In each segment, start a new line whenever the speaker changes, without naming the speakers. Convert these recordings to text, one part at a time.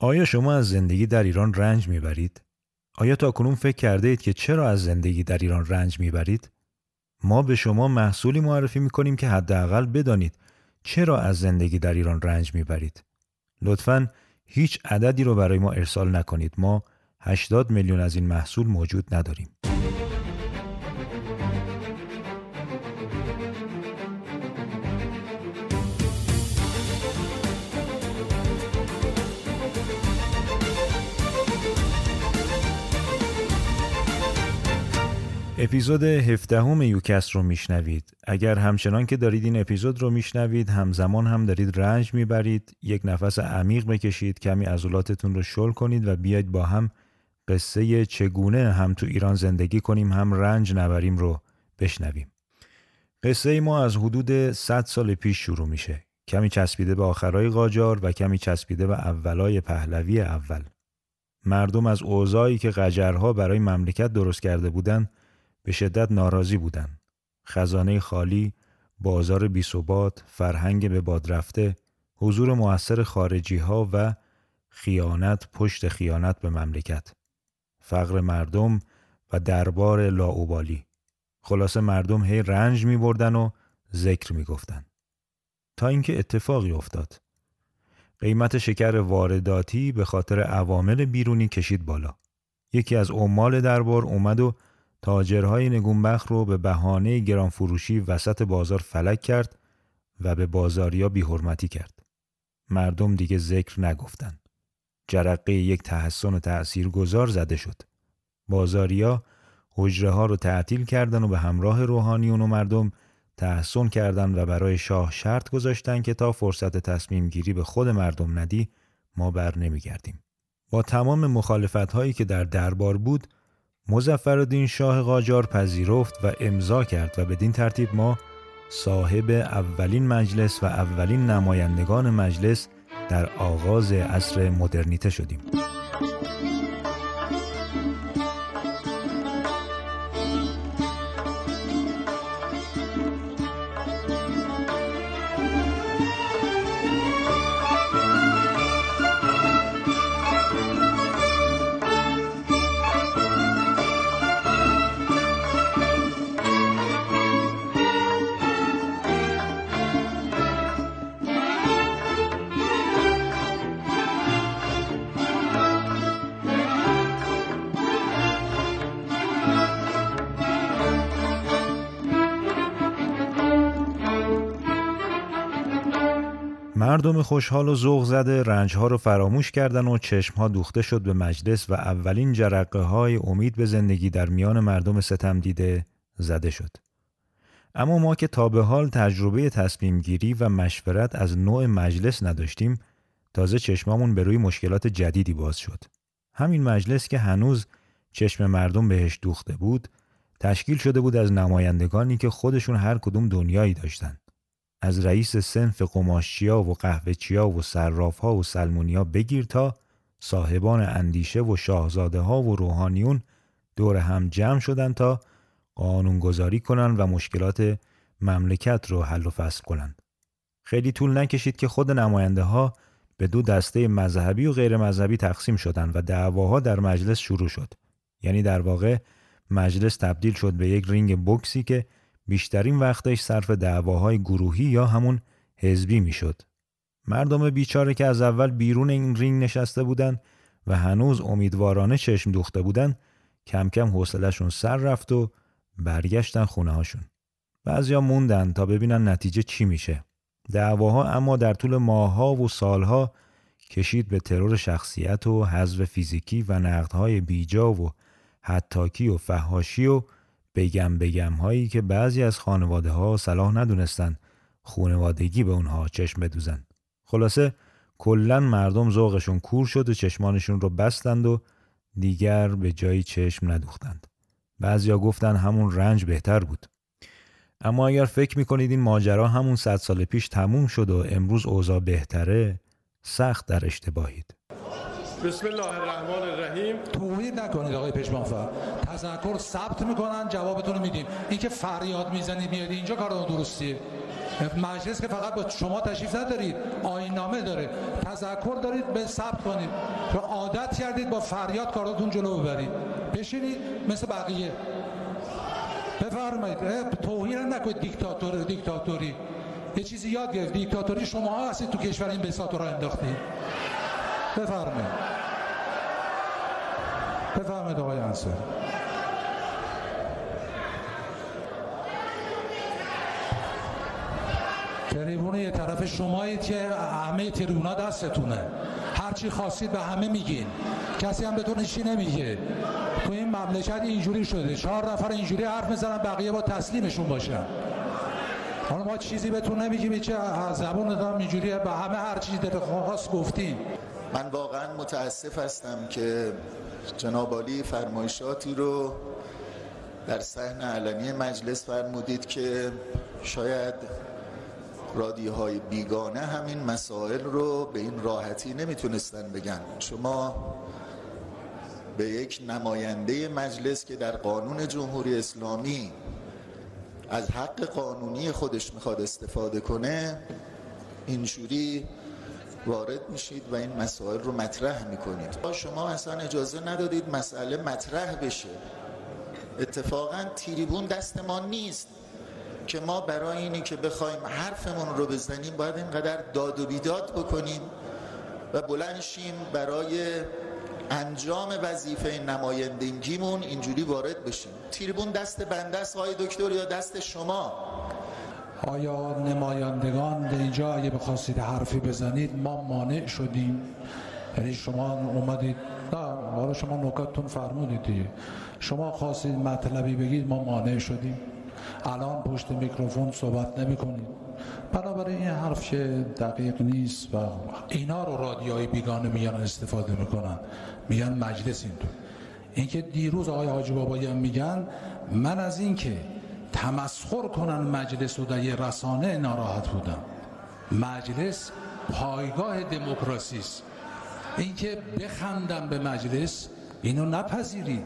آیا شما از زندگی در ایران رنج می‌برید؟ آیا تا کنون فکر کرده اید که چرا از زندگی در ایران رنج می‌برید؟ ما به شما محصولی معرفی می‌کنیم که حداقل بدانید چرا از زندگی در ایران رنج می‌برید. لطفاً هیچ عددی رو برای ما ارسال نکنید. ما 80 میلیون از این محصول موجود نداریم. اپیزود 17 همه یوکست رو میشنوید. اگر همچنان که دارید این اپیزود رو میشنوید همزمان هم دارید رنج می‌برید یک نفس عمیق بکشید کمی عضلاتتون رو شل کنید و بیاید با هم قصه چگونه هم تو ایران زندگی کنیم هم رنج نبریم رو بشنویم. قصه ما از حدود 100 سال پیش شروع میشه. کمی چسبیده به آخرای قاجار و کمی چسبیده به اولای پهلوی اول. مردم از اوضاعی که قجرها برای مملکت درست کرده بودند به شدت ناراضی بودند. خزانه خالی، بازار بیثبات، فرهنگ به باد رفته، حضور موثر خارجی ها و خیانت پشت خیانت به مملکت. فقر مردم و دربار لاوبالی. خلاصه مردم هی رنج می بردن و ذکر می گفتن. تا اینکه اتفاقی افتاد. قیمت شکر وارداتی به خاطر عوامل بیرونی کشید بالا. یکی از عمال دربار اومد و تاجرهای نگونبخ رو به بهانه گران فروشی وسط بازار فلک کرد و به بازاریا بیحرمتی کرد. مردم دیگه ذکر نگفتن. جرقه یک تحسن و تأثیر گذار زده شد. بازاریا حجره ها رو تعطیل کردن و به همراه روحانیون و مردم تحسن کردن و برای شاه شرط گذاشتن که تا فرصت تصمیم گیری به خود مردم ندی ما بر نمیگردیم. با تمام مخالفت هایی که در دربار بود مزفردین شاه قاجار پذیرفت و امضا کرد و بدین ترتیب ما صاحب اولین مجلس و اولین نمایندگان مجلس در آغاز عصر مدرنیته شدیم. مردم خوشحال و ذوق زده رنجها رو فراموش کردن و چشمها دوخته شد به مجلس و اولین جرقه های امید به زندگی در میان مردم ستم دیده زده شد. اما ما که تا به حال تجربه تصمیم گیری و مشورت از نوع مجلس نداشتیم تازه چشمامون به روی مشکلات جدیدی باز شد. همین مجلس که هنوز چشم مردم بهش دوخته بود تشکیل شده بود از نمایندگانی که خودشون هر کدوم دنیایی داشتند. از رئیس سنف قماشچیا و قهوهچیا و صرافها و سلمونیا بگیر تا صاحبان اندیشه و شاهزاده ها و روحانیون دور هم جمع شدن تا قانونگذاری کنن و مشکلات مملکت رو حل و فصل کنند. خیلی طول نکشید که خود نماینده ها به دو دسته مذهبی و غیر مذهبی تقسیم شدند و دعواها در مجلس شروع شد. یعنی در واقع مجلس تبدیل شد به یک رینگ بوکسی که بیشترین وقتش صرف دعواهای گروهی یا همون حزبی می‌شد. مردم بیچاره که از اول بیرون این رینگ نشسته بودند و هنوز امیدوارانه چشم دوخته بودند کم کم حوصلهشون سر رفت و برگشتن خونه هاشون. بعضیا موندن تا ببینن نتیجه چی میشه. دعواها اما در طول ماهها و سالها کشید به ترور شخصیت و حذف فیزیکی و نقدهای بیجا و حتاکی و فهاشی و بگم بگم هایی که بعضی از خانواده ها صلاح ندونستن خونوادگی به اونها چشم بدوزن. خلاصه کلا مردم ذوقشون کور شد و چشمانشون رو بستند و دیگر به جایی چشم ندوختند. بعضیا گفتن همون رنج بهتر بود. اما اگر فکر می‌کنید این ماجرا همون صد سال پیش تموم شد و امروز اوضاع بهتره سخت در اشتباهید.
بسم الله الرحمن الرحیم.
توهین نکنید آقای پشمانفر تذکر ثبت می‌کنن جوابتون رو میدیم. این که فریاد می‌زنید میاد اینجا کار درستیه مجلس که فقط با شما تشریف ندارید آین نامه داره. تذکر دارید به ثبت کنید. تو عادت کردید با فریاد کاراتون جلو ببرید. بشینید مثل بقیه. بفرمایید. توهین نکنید دیکتاتور دیکتاتوری. یه چیزی یاد گرفت. دیکتاتوری شما هستید تو کشور این بساط رو انداختید. بفرمایید. بفرمایید آقای انصاری تریبون یه طرف شمایید که همه تریبونا دستتونه. هرچی خواستید به همه میگین. کسی هم بهتون هیچی نمیگه. تو این مملکت اینجوری شده. چهار نفر اینجوری حرف می‌زنن بقیه با تسلیمشون باشن. حالا ما چیزی بهتون نمیگیم چه زبون دارم اینجوری به همه هر چیزی دل خواست گفتیم
من واقعا متاسف هستم که جناب فرمایشاتی رو در صحن علنی مجلس فرمودید که شاید رادیوهای بیگانه همین مسائل رو به این راحتی نمی‌تونستن بگن. شما به یک نماینده مجلس که در قانون جمهوری اسلامی از حق قانونی خودش می‌خواد استفاده کنه اینجوری وارد میشید و این مسائل رو مطرح می‌کنید. شما اصلا اجازه ندادید مسئله مطرح بشه. اتفاقا تیریبون دست ما نیست که ما برای اینی که بخوایم حرفمون رو بزنیم باید اینقدر داد و بیداد بکنیم و بلند شیم برای انجام وظیفه نمایندگیمون اینجوری وارد بشیم. تیریبون دست بنده است های دکتر یا دست شما؟
آیا نمایندگان در اینجا اگه بخواستید حرفی بزنید؟ ما مانع شدیم. یعنی شما اومدید. نه حالا شما نکاتتون فرمودید دیگه. شما خواستید مطلبی بگید ما مانع شدیم. الان پشت میکروفون صحبت نمی کنید این حرف که دقیق نیست و اینا رو رادیوهای بیگانه میان استفاده می‌کنن. میگن مجلس اینطور. اینکه دیروز آقای حاجی بابایی میگن من از اینکه تمسخر کنن مجلس و در یه رسانه ناراحت بودم مجلس پایگاه دموکراسی است. اینکه بخندم به مجلس اینو نپذیرید.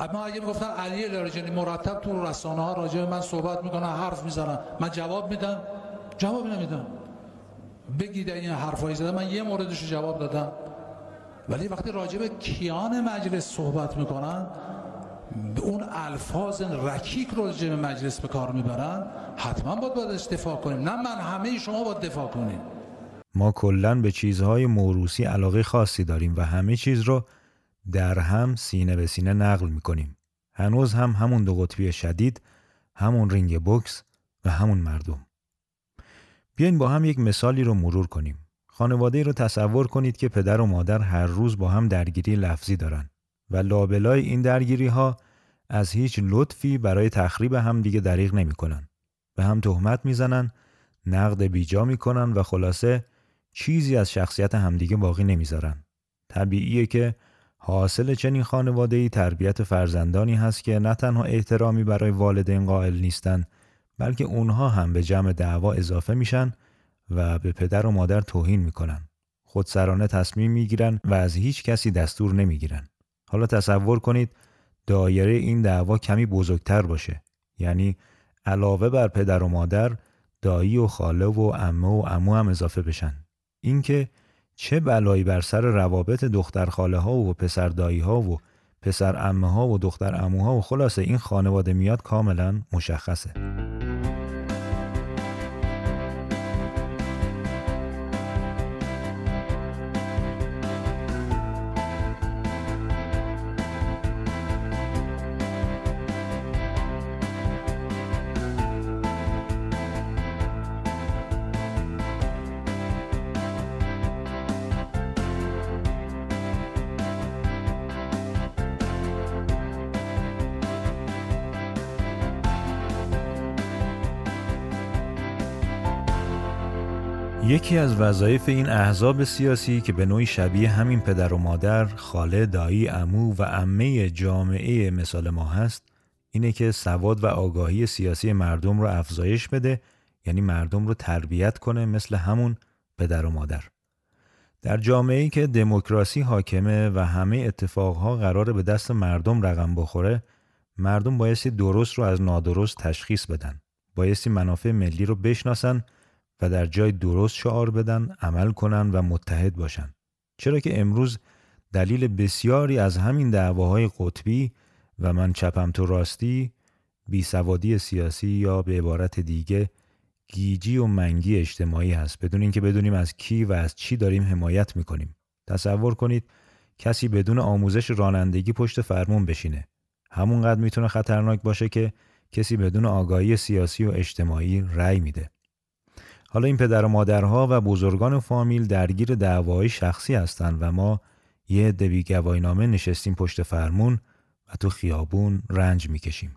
اما اگه می‌گفتن علی لاریجانی مرتب تو رسانه ها راجع من صحبت می‌کنن حرف می‌زنن من جواب میدم؟ جواب نمیدم. بگید این حرفایی زدن من یه موردش جواب دادم. ولی وقتی راجع به کیان مجلس صحبت می‌کنن اون الفاظ رکیک رو به مجلس به کار می‌برن حتما باید باید دفاع کنیم. نه من همه شما باید دفاع کنیم.
ما کلا به چیزهای موروسی علاقه خاصی داریم و همه چیز رو در هم سینه به سینه نقل می‌کنیم. هنوز هم همون دو قطبی شدید همون رینگ بوکس و همون مردم. بیاین با هم یک مثالی رو مرور کنیم. خانواده رو تصور کنید که پدر و مادر هر روز با هم درگیری لفظی دارن. و لابلای این درگیری ها از هیچ لطفی برای تخریب هم دیگه دریغ نمی‌کنن. به هم تهمت می‌زنن، نقد بیجا می‌کنن و خلاصه چیزی از شخصیت همدیگه باقی نمی‌ذارن. طبیعیه که حاصل چنین خانواده ای تربیت فرزندانی هست که نه تنها احترامی برای والدین قائل نیستن بلکه اونها هم به جمع دعوا اضافه میشن و به پدر و مادر توهین می‌کنن خودسرانه تصمیم می‌گیرن و از هیچ کسی دستور نمی‌گیرن حالا تصور کنید دایره این دعوا کمی بزرگتر باشه. یعنی علاوه بر پدر و مادر دایی و خاله و عمه و عمو هم اضافه بشن. اینکه چه بلایی بر سر روابط دختر خاله ها و پسر دایی ها و پسر عمه ها و دختر عموها و خلاصه این خانواده میاد کاملا مشخصه. یکی از وظایف این احزاب سیاسی که به نوعی شبیه همین پدر و مادر، خاله، دایی، امو و عمه جامعه مثال ما هست اینه که سواد و آگاهی سیاسی مردم رو افزایش بده یعنی مردم رو تربیت کنه مثل همون پدر و مادر. در جامعه‌ای که دموکراسی حاکمه و همه اتفاقها قرار به دست مردم رقم بخوره مردم بایستی درست رو از نادرست تشخیص بدن. بایستی منافع ملی رو بشناسن و در جای درست شعار بدن، عمل کنن و متحد باشن. چرا که امروز دلیل بسیاری از همین دعواهای قطبی و من چپم تو راستی بیسوادی سیاسی یا به عبارت دیگه گیجی و منگی اجتماعی هست. بدون اینکه بدونیم از کی و از چی داریم حمایت می‌کنیم. تصور کنید کسی بدون آموزش رانندگی پشت فرمون بشینه. همونقدر می‌تونه خطرناک باشه که کسی بدون آگاهی سیاسی و اجتماعی رأی میده. حالا این پدر و مادرها و بزرگان فامیل درگیر دعوای شخصی هستند و ما یه عده بیگواهینامه نشستیم پشت فرمون و تو خیابون رنج می‌کشیم.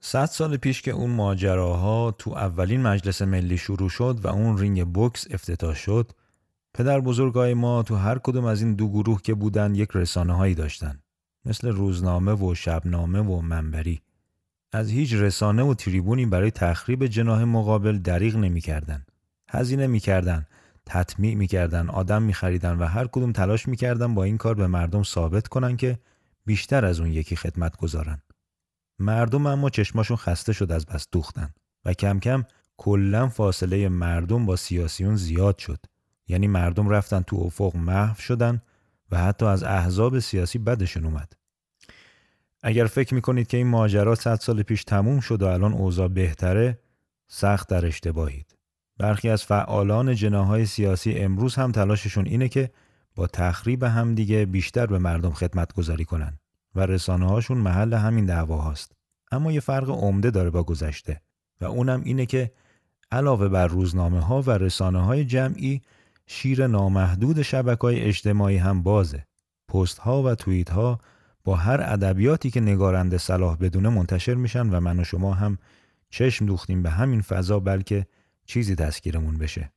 صد سال پیش که اون ماجراها تو اولین مجلس ملی شروع شد و اون رینگ بوکس افتتاح شد پدر بزرگای ما تو هر کدوم از این دو گروه که بودن یک رسانه هایی داشتن مثل روزنامه و شبنامه و منبری از هیچ رسانه و تریبونی برای تخریب جناه مقابل دریغ نمی‌کردن. هزینه می‌کردن، تطمیع می‌کردن، آدم میخریدن و هر کدوم تلاش می‌کردن با این کار به مردم ثابت کنن که بیشتر از اون یکی خدمت گذارن. مردم اما چشماشون خسته شد از بس دوختن و کم کم کلا فاصله مردم با سیاسیون زیاد شد. یعنی مردم رفتن تو افق محو شدن و حتی از احزاب سیاسی بدشون اومد. اگر فکر می‌کنید که این ماجرا صد سال پیش تموم شد و الان اوضاع بهتره سخت در اشتباهید. برخی از فعالان جناهای سیاسی امروز هم تلاششون اینه که با تخریب همدیگه بیشتر به مردم خدمت گذاری کنن و رسانه هاشون محل همین دعوا هاست. اما یه فرق عمده داره با گذشته و اونم اینه که علاوه بر روزنامه ها و رسانه های جمعی شیر نامحدود شبکه های اجتماعی هم بازه. پست ها و توییت ها با هر ادبیاتی که نگارنده صلاح بدونه منتشر میشن و من و شما هم چشم دوختیم به همین فضا بلکه چیزی دستگیرمون بشه.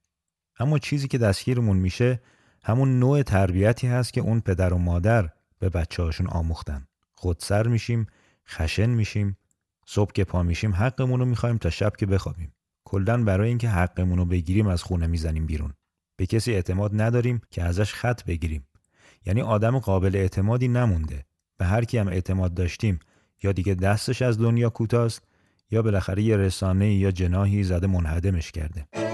اما چیزی که دستگیرمون میشه همون نوع تربیتی هست که اون پدر و مادر به بچه هاشون آموختن. خودسر میشیم خشن میشیم صبح که پا میشیم حقمون رو می‌خوایم تا شب که بخوابیم. کلا برای اینکه حقمون رو بگیریم از خونه می‌زنیم بیرون. به کسی اعتماد نداریم که ازش خط بگیریم. یعنی آدم قابل اعتمادی نمونده. به هر کی هم اعتماد داشتیم یا دیگه دستش از دنیا کوتاست یا بالاخره یه رسانه یا جناهی زده منهدمش کرده.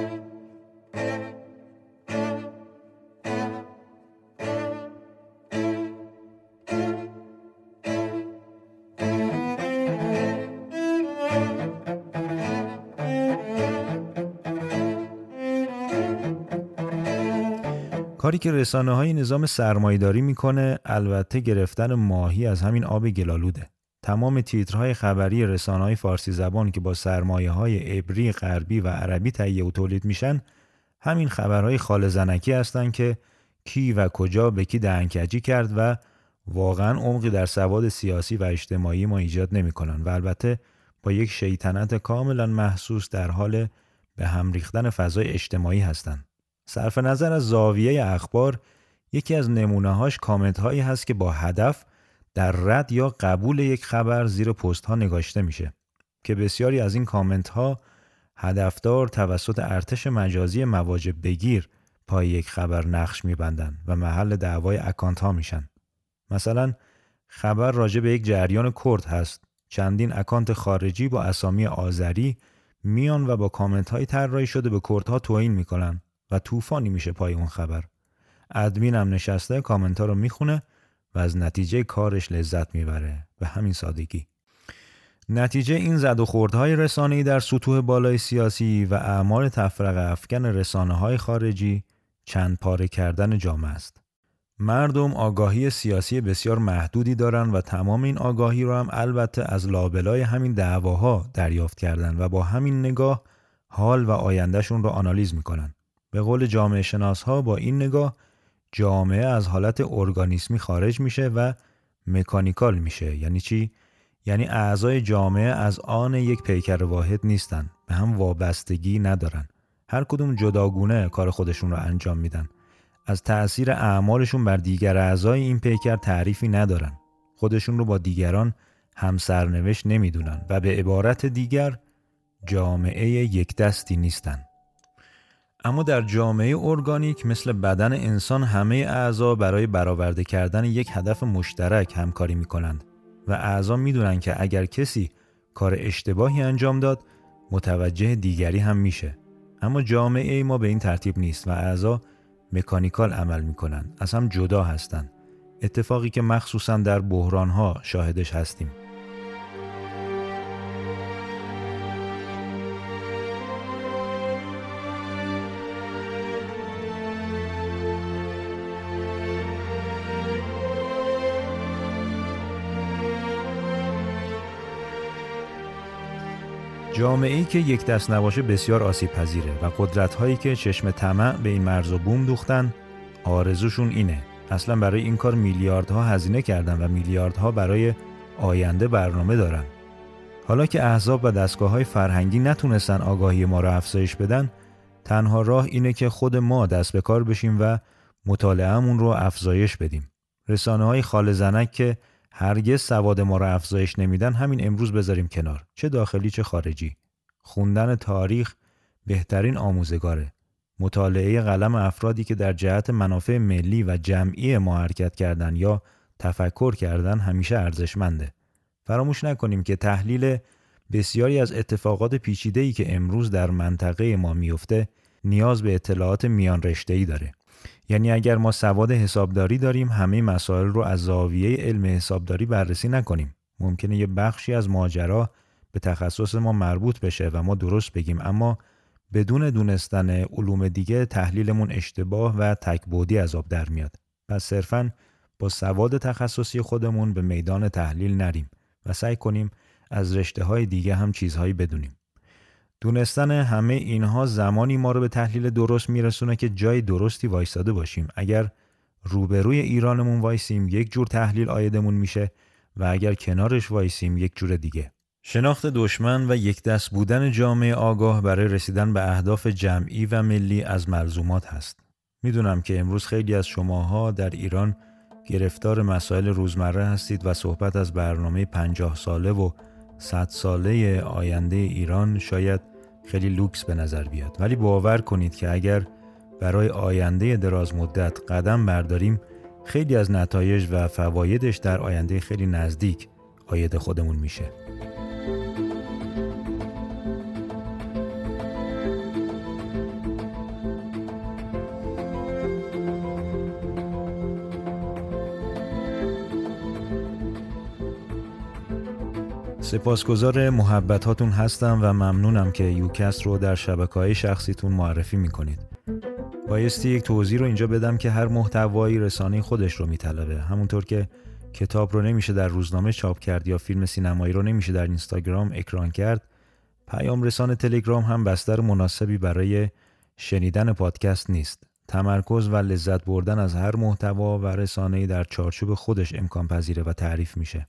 کاری که رسانه های نظام سرمایداری می‌کنه البته گرفتن ماهی از همین آب گلالوده. تمام تیترهای خبری رسانه های فارسی زبان که با سرمایه های عبری، غربی و عربی تهیه و تولید میشن همین خبرهای خال زنکی هستند که کی و کجا به کی دهنکجی کرد و واقعا عمقی در سواد سیاسی و اجتماعی ما ایجاد نمی‌کنن و البته با یک شیطنت کاملا محسوس در حال به هم ریختن فضای اجتماعی هستند. صرف نظر از زاویه اخبار یکی از نمونه هاش کامنت هایی هست که با هدف در رد یا قبول یک خبر زیر پست ها نگاشته میشه که بسیاری از این کامنت ها هدفدار توسط ارتش مجازی مواجب بگیر پای یک خبر نقش میبندن و محل دعوای اکانت ها میشن. مثلا خبر راجع به یک جریان کرد هست. چندین اکانت خارجی با اسامی آذری میان و با کامنت های طراحی شده به کردها توهین می‌کنن و طوفانی میشه پای اون خبر. ادمین هم نشسته کامنت رو می‌خونه و از نتیجه کارش لذت می‌بره به همین سادگی. نتیجه این زد و خوردهای رسانه‌ای در سطوح بالای سیاسی و اعمال تفرق افکن رسانه های خارجی چند پاره کردن جامعه است. مردم آگاهی سیاسی بسیار محدودی دارند و تمام این آگاهی رو هم البته از لابلای همین دعواها دریافت کردن و با همین نگاه حال و آیندهشون رو آنالیز می‌کنن. به قول جامعه شناس ها با این نگاه جامعه از حالت ارگانیسمی خارج میشه و مکانیکال میشه. یعنی چی؟ یعنی اعضای جامعه از آن یک پیکر واحد نیستن به هم وابستگی ندارن. هر کدوم جداگونه کار خودشون رو انجام میدن. از تأثیر اعمالشون بر دیگر اعضای این پیکر تعریفی ندارن. خودشون رو با دیگران هم سرنوشت نمی‌دونن و به عبارت دیگر جامعه یک دستی نیستن. اما در جامعه ارگانیک مثل بدن انسان همه اعضا برای برآورده کردن یک هدف مشترک همکاری می کنند و اعضا می‌دونن که اگر کسی کار اشتباهی انجام داد متوجه دیگری هم میشه. اما جامعه ما به این ترتیب نیست و اعضا مکانیکال عمل می‌کنن از هم جدا هستند. اتفاقی که مخصوصا در بحران ها شاهدش هستیم. جامعه که یک دست نباشه بسیار آسیب پذیره و قدرت هایی که چشم طمع به این مرز و بوم دوختن آرزوشون اینه. اصلا برای این کار میلیاردها هزینه کردن و میلیاردها برای آینده برنامه دارن. حالا که احزاب و دستگاه های فرهنگی نتونستن آگاهی ما را افزایش بدن تنها راه اینه که خود ما دست به کار بشیم و مطالعهمون رو افزایش بدیم. رسانه های خال زنک که هرگز سواد ما را افزایش نمیدن همین امروز بذاریم کنار. چه داخلی چه خارجی. خوندن تاریخ بهترین آموزگاره. مطالعه قلم افرادی که در جهت منافع ملی و جمعی ما حرکت کردن یا تفکر کردن همیشه ارزشمنده. فراموش نکنیم که تحلیل بسیاری از اتفاقات پیچیده‌ای که امروز در منطقه ما میفته نیاز به اطلاعات میان رشته‌ای داره. یعنی اگر ما سواد حسابداری داریم همه مسائل رو از زاویه علم حسابداری بررسی نکنیم. ممکنه یه بخشی از ماجرا به تخصص ما مربوط بشه و ما درست بگیم اما بدون دونستن علوم دیگه تحلیلمون اشتباه و تکبودی از آب در میاد. پس صرفا با سواد تخصصی خودمون به میدان تحلیل نریم و سعی کنیم از رشته های دیگه هم چیزهایی بدونیم. دونستن همه اینها زمانی ما رو به تحلیل درست میرسونه که جای درستی وایستاده باشیم. اگر روبروی ایرانمون وایسیم یک جور تحلیل آیدمون میشه و اگر کنارش وایسیم یک جور دیگه. شناخت دشمن و یک دست بودن جامعه آگاه برای رسیدن به اهداف جمعی و ملی از ملزومات هست. می‌دونم که امروز خیلی از شماها در ایران گرفتار مسائل روزمره هستید و صحبت از برنامه پنجاه ساله و صد ساله آینده ایران شاید خیلی لوکس به نظر بیاد. ولی باور کنید که اگر برای آینده دراز مدت قدم برداریم خیلی از نتایج و فوایدش در آینده خیلی نزدیک آید خودمون میشه. سپاسگزار محبتاتون هستم و ممنونم که یوکست رو در شبکه های شخصیتون معرفی می‌کنید. بایستی یک توضیح رو اینجا بدم که هر محتوایی رسانه خودش رو میطلبه. همونطور که کتاب رو نمیشه در روزنامه چاپ کرد یا فیلم سینمایی رو نمیشه در اینستاگرام اکران کرد. پیام رسان تلگرام هم بستر مناسبی برای شنیدن پادکست نیست. تمرکز و لذت بردن از هر محتوا و رسانه‌ای در چارچوب خودش امکان پذیره و تعریف میشه.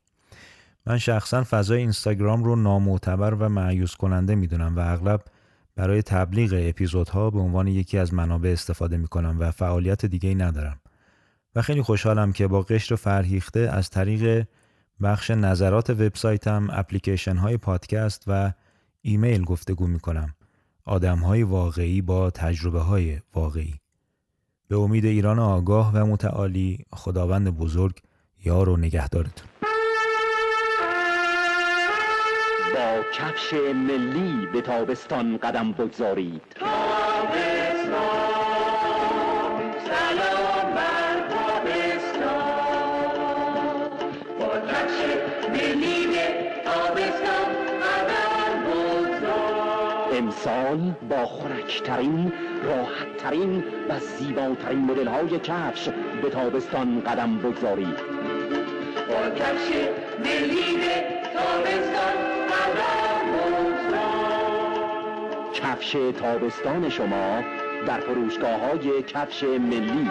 من شخصا فضای اینستاگرام رو نامعتبر و معیوز کننده می‌دونم و اغلب برای تبلیغ اپیزودها به عنوان یکی از منابع استفاده می‌کنم و فعالیت دیگه ندارم و خیلی خوشحالم که با قشر فرهیخته از طریق بخش نظرات وبسایتم اپلیکیشن های پادکست و ایمیل گفتگو می کنم. آدم های واقعی با تجربه های واقعی. به امید ایران آگاه و متعالی خداوند بزرگ یار و نگهدارتون.
با کفش ملی به تابستان قدم بگذارید. امسال با خورکترین راحتترین و زیباترین مدل های کفش به تابستان قدم بگذارید. با کفش ملی تابستان قدم کفش تابستان شما در فروشگاه های کفش ملی.